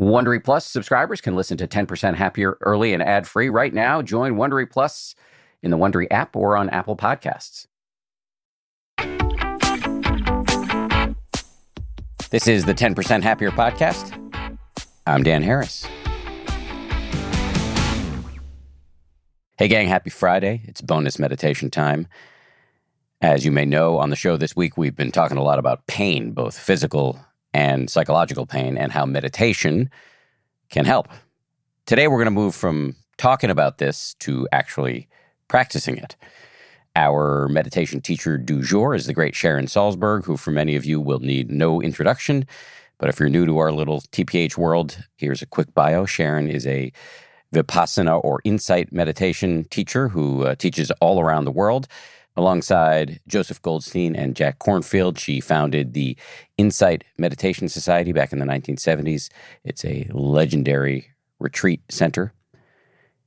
Wondery Plus subscribers can listen to 10% Happier early and ad free right now. Join Wondery Plus in the Wondery app or on Apple Podcasts. This is the 10% Happier podcast. I'm Dan Harris. Hey, gang, happy Friday. It's bonus meditation time. As you may know, on the show this week, we've been talking a lot about pain, both physical and psychological pain, and how meditation can help. Today, we're going to move from talking about this to actually practicing it. Our meditation teacher du jour is the great Sharon Salzberg, who, for many of you, will need no introduction. But if you're new to our little TPH world, here's a quick bio. Sharon is a Vipassana or insight meditation teacher who uh, teaches all around the world. Alongside Joseph Goldstein and Jack Kornfield, she founded the Insight Meditation Society back in the 1970s. It's a legendary retreat center.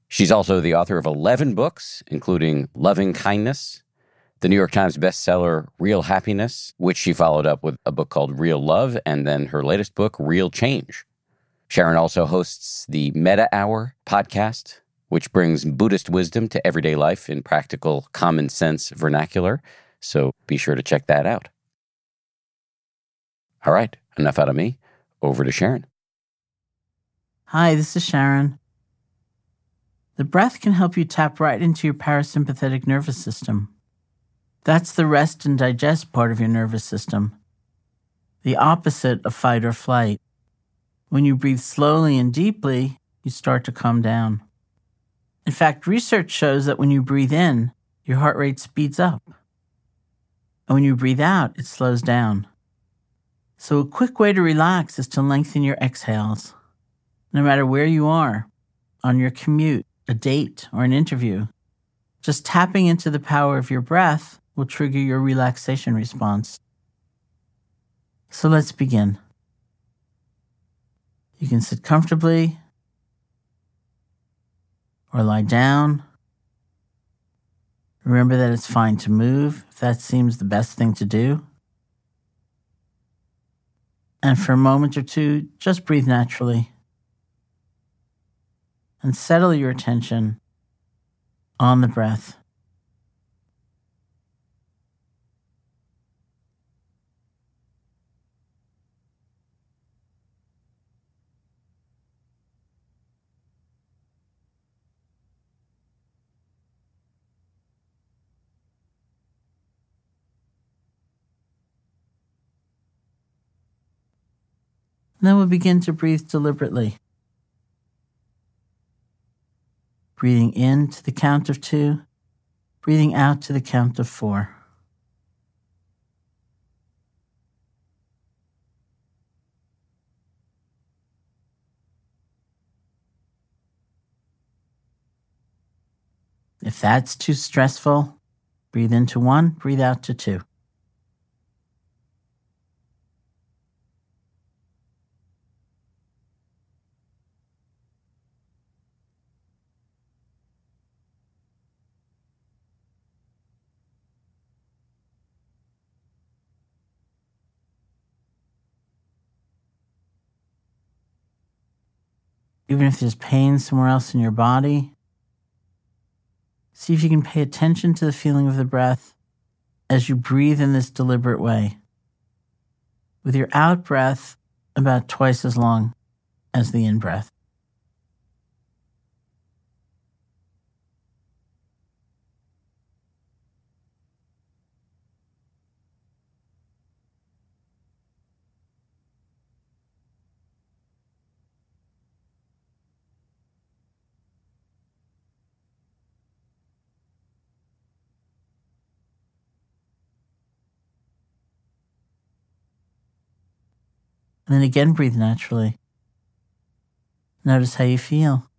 She's also the author of 11 books, including Loving Kindness, the New York Times bestseller Real Happiness, which she followed up with a book called Real Love, and then her latest book, Real Change. Sharon also hosts the Metta Hour podcast, which brings Buddhist wisdom to everyday life in practical, common sense vernacular. So be sure to check that out. All right, enough out of me. Over to Sharon. Hi, this is Sharon. The breath can help you tap right into your parasympathetic nervous system. That's the rest and digest part of your nervous system, the opposite of fight or flight. When you breathe slowly and deeply, you start to calm down. In fact, research shows that when you breathe in, your heart rate speeds up. And when you breathe out, it slows down. So, a quick way to relax is to lengthen your exhales. No matter where you are, on your commute, a date, or an interview, just tapping into the power of your breath will trigger your relaxation response. So, let's begin. You can sit comfortably or lie down. Remember that it's fine to move if that seems the best thing to do. And for a moment or two, just breathe naturally. And settle your attention on the breath. Then we'll begin to breathe deliberately. Breathing in to the count of two, breathing out to the count of four. If that's too stressful, breathe into one, breathe out to two. Even if there's pain somewhere else in your body. See if you can pay attention to the feeling of the breath as you breathe in this deliberate way. With your out breath about twice as long as the in breath. And then again, breathe naturally. Notice how you feel.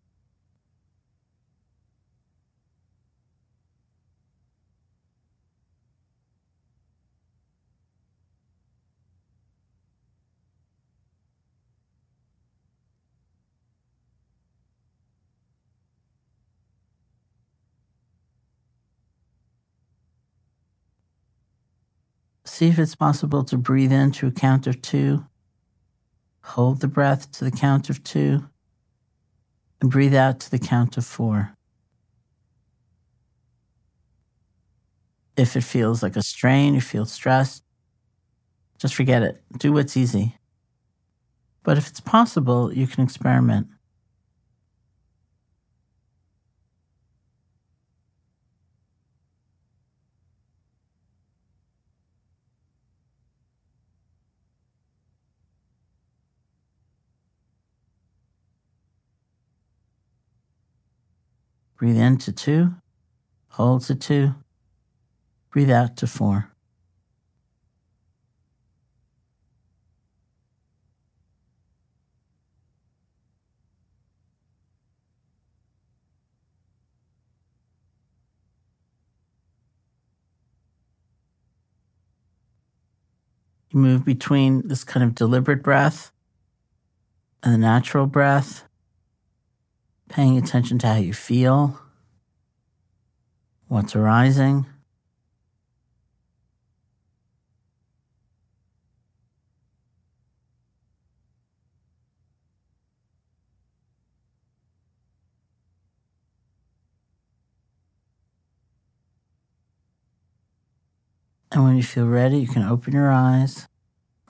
See if it's possible to breathe in to a count of two Hold the breath to the count of two and breathe out to the count of four. If it feels like a strain, you feel stressed, just forget it. Do what's easy. But if it's possible, you can experiment. Breathe in to two, hold to two, breathe out to four. You move between this kind of deliberate breath and the natural breath paying attention to how you feel, what's arising. And when you feel ready, you can open your eyes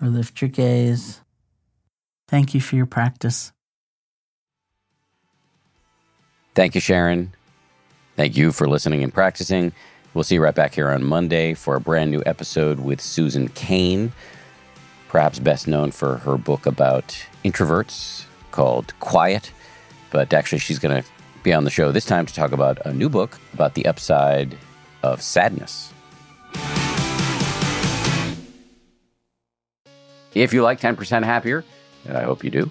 or lift your gaze. Thank you for your practice. Thank you, Sharon. Thank you for listening and practicing. We'll see you right back here on Monday for a brand new episode with Susan Cain, perhaps best known for her book about introverts called Quiet. But actually, she's going to be on the show this time to talk about a new book about the upside of sadness. If you like 10% Happier, and I hope you do,